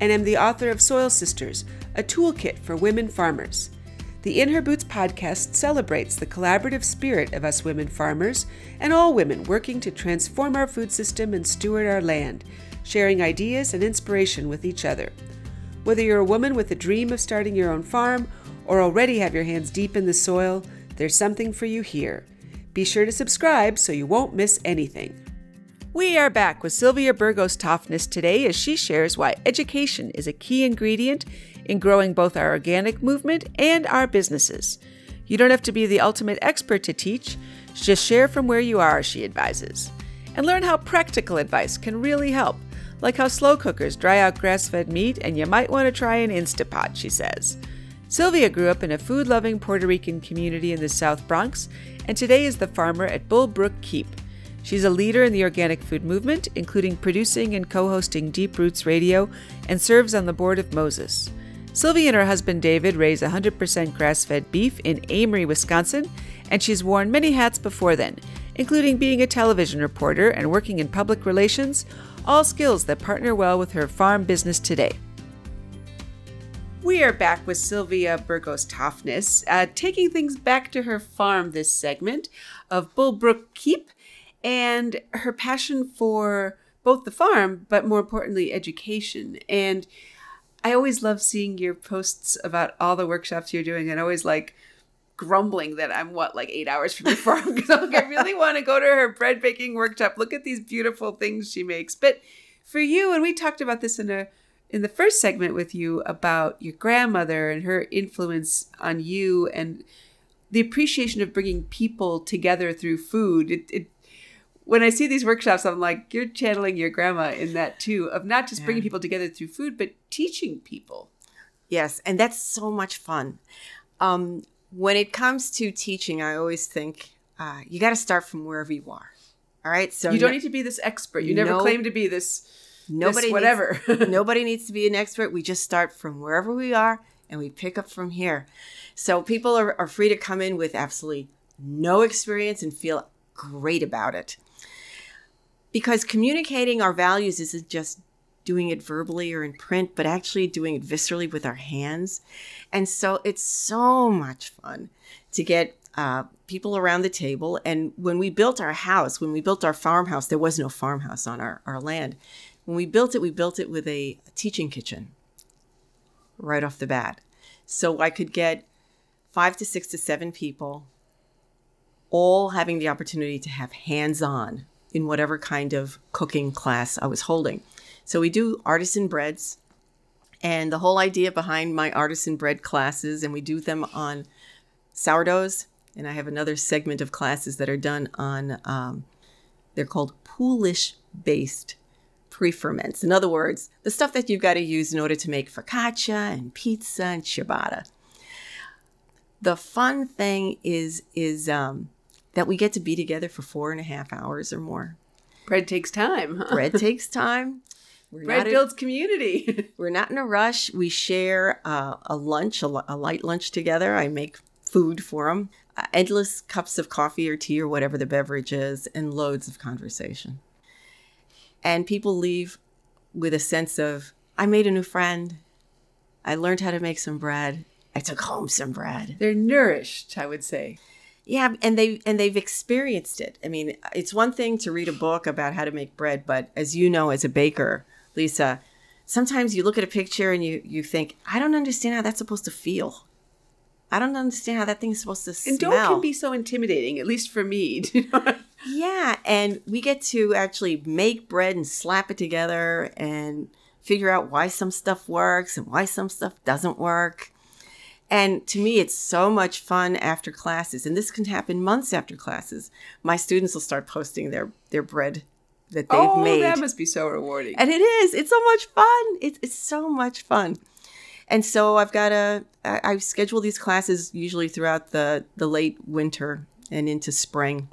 and am the author of Soil Sisters a toolkit for women farmers. The In Her Boots podcast celebrates the collaborative spirit of us women farmers and all women working to transform our food system and steward our land, sharing ideas and inspiration with each other. Whether you're a woman with a dream of starting your own farm or already have your hands deep in the soil, there's something for you here. Be sure to subscribe so you won't miss anything. We are back with Sylvia Burgos Toftness today as she shares why education is a key ingredient in growing both our organic movement and our businesses. You don't have to be the ultimate expert to teach, just share from where you are, she advises. And learn how practical advice can really help, like how slow cookers dry out grass fed meat, and you might want to try an Instapot, she says. Sylvia grew up in a food loving Puerto Rican community in the South Bronx, and today is the farmer at Bull Brook Keep. She's a leader in the organic food movement, including producing and co hosting Deep Roots Radio, and serves on the board of Moses. Sylvie and her husband David raise 100% grass fed beef in Amery, Wisconsin, and she's worn many hats before then, including being a television reporter and working in public relations, all skills that partner well with her farm business today. We are back with Sylvia Burgos Toftness, uh, taking things back to her farm this segment of Bullbrook Keep and her passion for both the farm, but more importantly, education. And I always love seeing your posts about all the workshops you're doing and always like grumbling that I'm what like eight hours from the farm because like, I really want to go to her bread baking workshop. Look at these beautiful things she makes. But for you, and we talked about this in a in the first segment with you about your grandmother and her influence on you and the appreciation of bringing people together through food. It, it when I see these workshops, I'm like, you're channeling your grandma in that too, of not just bringing people together through food, but teaching people. Yes, and that's so much fun. Um, when it comes to teaching, I always think uh, you got to start from wherever you are. All right, so you don't no, need to be this expert. You never no, claim to be this. Nobody, this whatever. Needs, nobody needs to be an expert. We just start from wherever we are, and we pick up from here. So people are, are free to come in with absolutely no experience and feel great about it because communicating our values isn't just doing it verbally or in print, but actually doing it viscerally with our hands. And so it's so much fun to get uh, people around the table. And when we built our house, when we built our farmhouse, there was no farmhouse on our, our land. When we built it, we built it with a, teaching kitchen right off the bat. So I could get five to six to seven people all having the opportunity to have hands on in whatever kind of cooking class I was holding. So we do artisan breads. And the whole idea behind my artisan bread classes, and we do them on sourdoughs, and I have another segment of classes that are done on, um, they're called poolish based pre-ferments. In other words, the stuff that you've got to use in order to make focaccia and pizza and ciabatta. The fun thing is is um, that we get to be together for four and a half hours or more. Bread takes time. Huh? Bread takes time. We're Bread builds in, community. we're not in a rush. We share uh, a lunch, a, a, light lunch together. I make food for them, uh, endless cups of coffee or tea or whatever the beverage is, and loads of conversation. And people leave with a sense of, I made a new friend. I learned how to make some bread. I took home some bread. They're nourished, I would say. Yeah, and they and they've experienced it. I mean, it's one thing to read a book about how to make bread, but as you know as a baker, Lisa, sometimes you look at a picture and you you think, I don't understand how that's supposed to feel. I don't understand how that thing's supposed to smell. And don't can be so intimidating, at least for me. yeah, and we get to actually make bread and slap it together and figure out why some stuff works and why some stuff doesn't work. And to me, it's so much fun after classes. And this can happen months after classes. My students will start posting their, their bread that they've made. oh, made. that must be so rewarding. And it is. It's so much fun. It's, it's so much fun. And so I've got a I, I schedule these classes usually throughout the the late winter and into spring.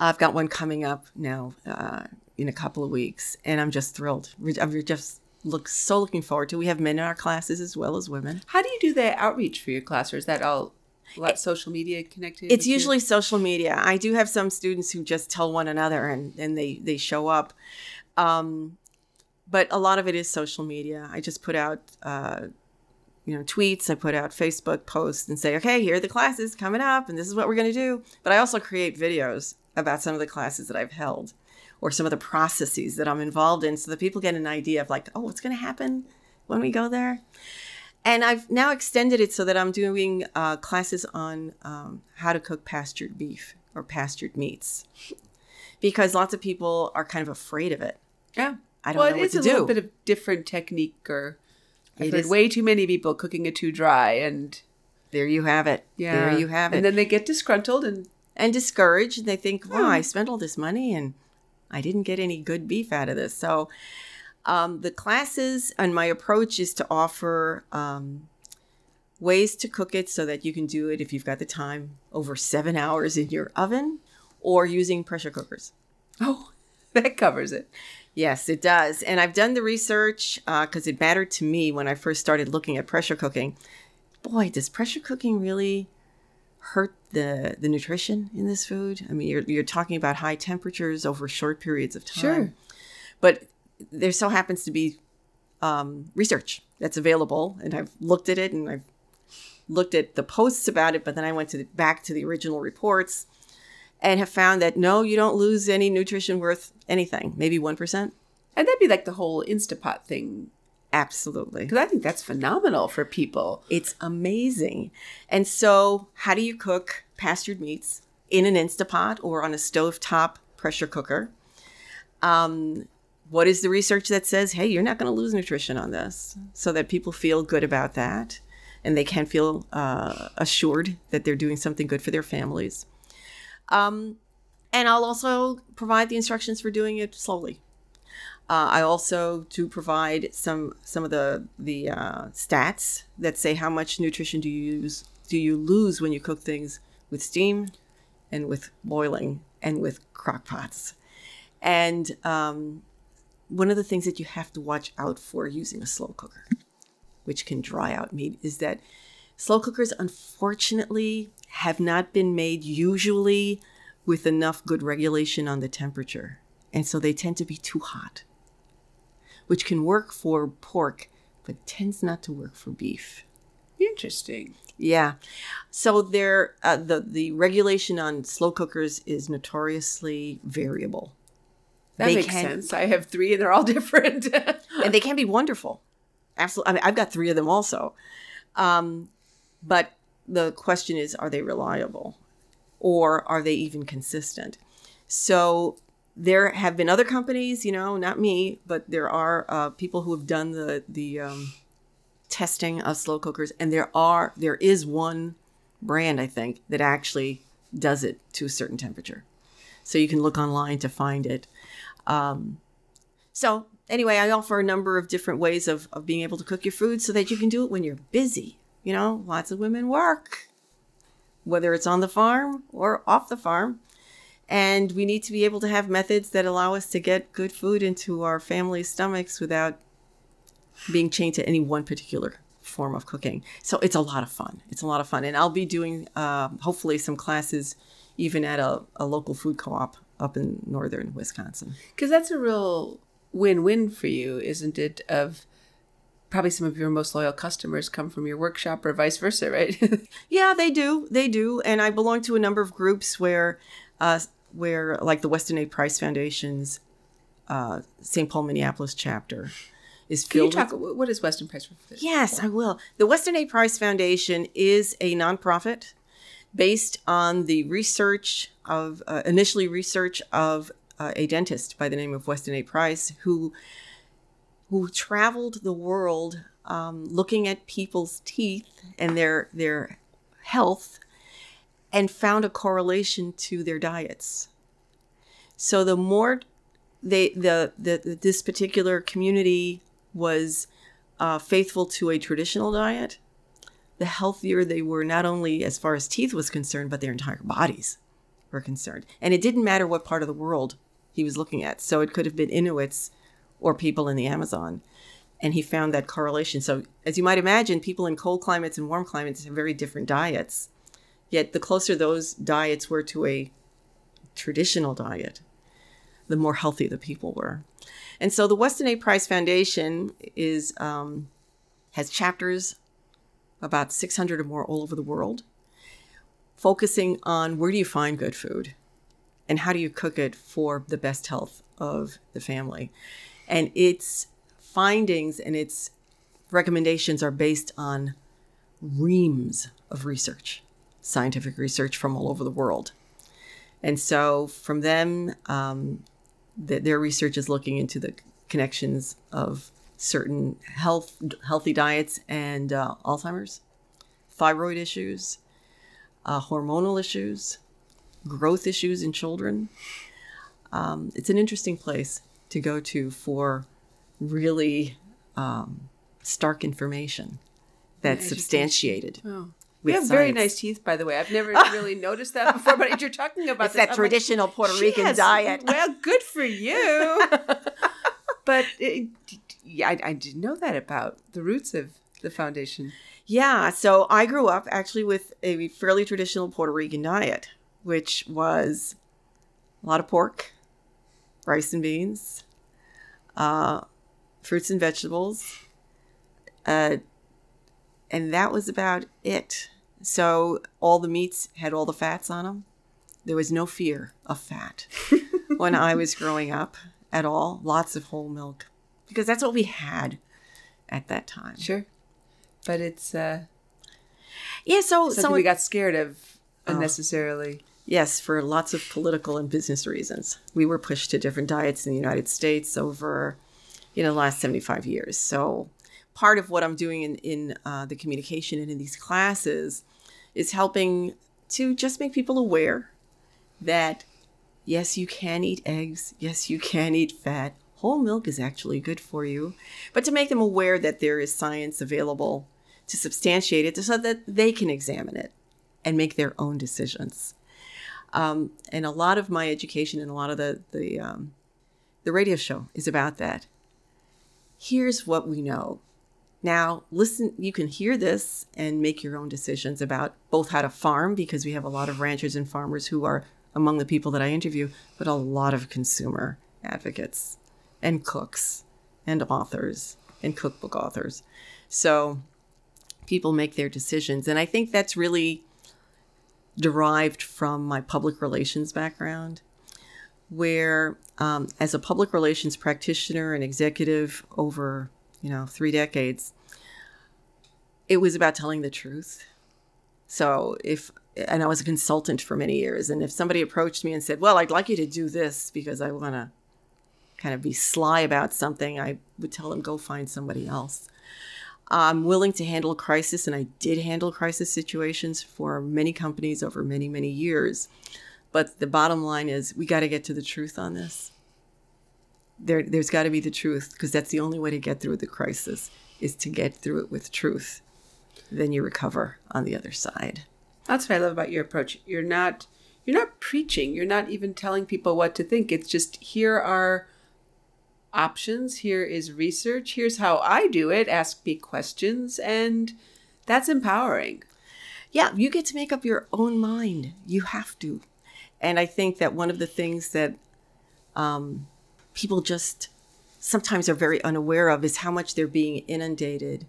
I've got one coming up now uh, in a couple of weeks, and I'm just thrilled. I'm just look so looking forward to. We have men in our classes as well as women. How do you do the outreach for your class, or is that all social media connected? It's with you? usually social media. I do have some students who just tell one another and, and they, they show up. Um, but a lot of it is social media. I just put out, uh, you know, tweets. I put out Facebook posts and say, okay, here are the classes coming up, and this is what we're going to do. But I also create videos about some of the classes that I've held or some of the processes that I'm involved in so that people get an idea of like, oh, what's going to happen when we go there. And I've now extended it so that I'm doing uh, classes on um, how to cook pastured beef or pastured meats because lots of people are kind of afraid of it. Yeah. I don't well, know it what is to a do. little bit of different technique, or I've It heard is. way too many people cooking it too dry, and There you have it. yeah, There you have it. And then they get disgruntled, and and discouraged. And they think, wow. I spent all this money and I didn't get any good beef out of this. So, um, the classes and my approach is to offer um, ways to cook it so that you can do it if you've got the time over seven hours in your oven or using pressure cookers. oh, that covers it. Yes, it does. And I've done the research because it mattered to me when I first started looking at pressure cooking. Boy, does pressure cooking really hurt the the nutrition in this food? I mean, you're you're talking about high temperatures over short periods of time. Sure. But there still happens to be um, research that's available, and I've looked at it and I've looked at the posts about it, but then I went to the, back to the original reports and have found that no, you don't lose any nutrition worth anything, maybe 1%. And that'd be like the whole Instapot thing, Absolutely. because I think that's phenomenal for people. It's amazing. And so, how do you cook pastured meats in an Instapot or on a stovetop pressure cooker? Um, what is the research that says, hey, you're not going to lose nutrition on this? So that people feel good about that and they can feel uh, assured that they're doing something good for their families. Um, and I'll also provide the instructions for doing it slowly. Uh, I also do provide some some of the the uh, stats that say how much nutrition do you use do you lose when you cook things with steam, and with boiling and with crock pots, and um, one of the things that you have to watch out for using a slow cooker, which can dry out meat, is that slow cookers unfortunately have not been made usually with enough good regulation on the temperature, and so they tend to be too hot which can work for pork, but tends not to work for beef. Interesting. Yeah, so there, uh, the the regulation on slow cookers is notoriously variable, That They makes can- sense. I have three, and they're all different. and they can be wonderful. Absolutely, I mean, I've got three of them also, um, but the question is, are they reliable, or are they even consistent? So there have been other companies, you know, not me, but there are uh, people who have done the the um, testing of slow cookers, and there are there is one brand I think that actually does it to a certain temperature. So you can look online to find it. Um, so anyway, I offer a number of different ways of, of being able to cook your food so that you can do it when you're busy. You know, lots of women work, whether it's on the farm or off the farm. And we need to be able to have methods that allow us to get good food into our family's stomachs without being chained to any one particular form of cooking. So it's a lot of fun. It's a lot of fun. And I'll be doing um, hopefully some classes even at a, a local food co op up in northern Wisconsin. Because that's a real win-win for you, isn't it? Of probably some of your most loyal customers come from your workshop, or vice versa, right? Yeah, they do. They do. And I belong to a number of groups where, uh, where like the Weston A. Price Foundation's uh, St. Paul, Minneapolis chapter is filled. Can you talk? with. What is Western Price? for? Yes, I will. The Weston A. Price Foundation is a nonprofit based on the research of, uh, initially research of uh, a dentist by the name of Weston A. Price, who who traveled the world um, looking at people's teeth and their their health and found a correlation to their diets. So the more they the, the this particular community was uh, faithful to a traditional diet, the healthier they were, not only as far as teeth was concerned, but their entire bodies were concerned. And it didn't matter what part of the world he was looking at. So it could have been Inuits or people in the Amazon. And he found that correlation. So, as you might imagine, people in cold climates and warm climates have very different diets. Yet, the closer those diets were to a traditional diet, the more healthy the people were. And so, the Weston A. Price Foundation is um, has chapters about 600 or more all over the world, focusing on where do you find good food and how do you cook it for the best health of the family. And its findings and its recommendations are based on reams of research, scientific research from all over the world. And so, from them, um, the, their research is looking into the connections of certain health healthy diets and uh, Alzheimer's, thyroid issues, uh, hormonal issues, growth issues in children. Um, it's an interesting place to go to for really um, stark information that's substantiated. Oh. You have very nice teeth, by the way. I've never really noticed that before, but you're talking about that I'm like, traditional Puerto Rican has- diet. Well, good for you. but it, yeah, I, I didn't know that about the roots of the foundation. Yeah, so I grew up actually with a fairly traditional Puerto Rican diet, which was a lot of pork, rice and beans, uh, fruits and vegetables, uh, and that was about it. So all the meats had all the fats on them. There was no fear of fat when I was growing up at all. Lots of whole milk because that's what we had at that time. Sure. But it's uh, Yeah, so something so we got scared of Oh. unnecessarily. Yes, for lots of political and business reasons. We were pushed to different diets in the United States over, you know, the last 75 years. So part of what I'm doing in, in uh, the communication and in these classes is helping to just make people aware that, yes, you can eat eggs. Yes, you can eat fat. Whole milk is actually good for you. But to make them aware that there is science available to substantiate it so that they can examine it and make their own decisions um, and a lot of my education and a lot of the the um, the radio show is about that. Here's what we know. Now, listen. You can hear this and make your own decisions about both how to farm because we have a lot of ranchers and farmers who are among the people that I interview, but a lot of consumer advocates and cooks and authors and cookbook authors. So people make their decisions, and I think that's really derived from my public relations background, where um, as a public relations practitioner and executive over you know three decades, it was about telling the truth. So if and I was a consultant for many years, and if somebody approached me and said, "Well, I'd like you to do this because I want to kind of be sly about something," I would tell them, "Go find somebody else." I'm willing to handle crisis, and I did handle crisis situations for many companies over many, many years. But the bottom line is, we got to get to the truth on this. There, there's got to be the truth because that's the only way to get through the crisis is to get through it with truth. Then you recover on the other side. That's what I love about your approach. You're not you're not preaching. You're not even telling people what to think. It's just here are options. Here is research. Here's how I do it. Ask me questions, and that's empowering. yeah, you get to make up your own mind. You have to. And I think that one of the things that um, people just sometimes are very unaware of is how much they're being inundated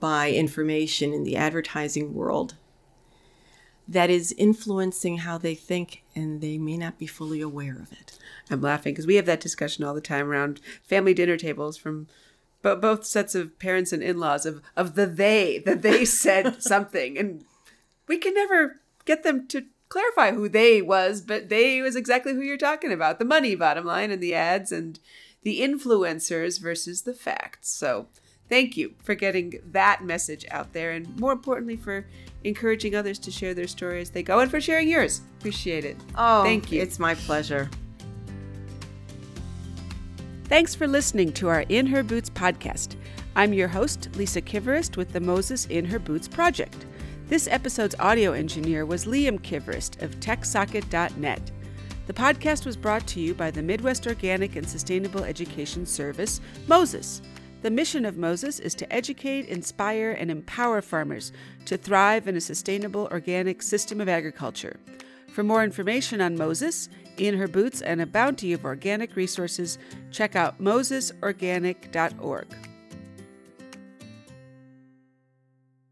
by information in the advertising world that is influencing how they think, and they may not be fully aware of it. I'm laughing because we have that discussion all the time around family dinner tables from bo- both sets of parents and in-laws of of the they that they said something and we can never get them to clarify who they was but they was exactly who you're talking about the money bottom line and the ads and the influencers versus the facts so thank you for getting that message out there and more importantly for encouraging others to share their story as they go and for sharing yours appreciate it Oh, Thank you. It's my pleasure. Thanks for listening to our In Her Boots podcast. I'm your host, Lisa Kivirist, with the Moses In Her Boots project. This episode's audio engineer was Liam Kivirist of TechSocket.net. The podcast was brought to you by the Midwest Organic and Sustainable Education Service, Moses. The mission of Moses is to educate, inspire, and empower farmers to thrive in a sustainable organic system of agriculture. For more information on Moses, in her boots, and a bounty of organic resources, check out mosesorganic.org.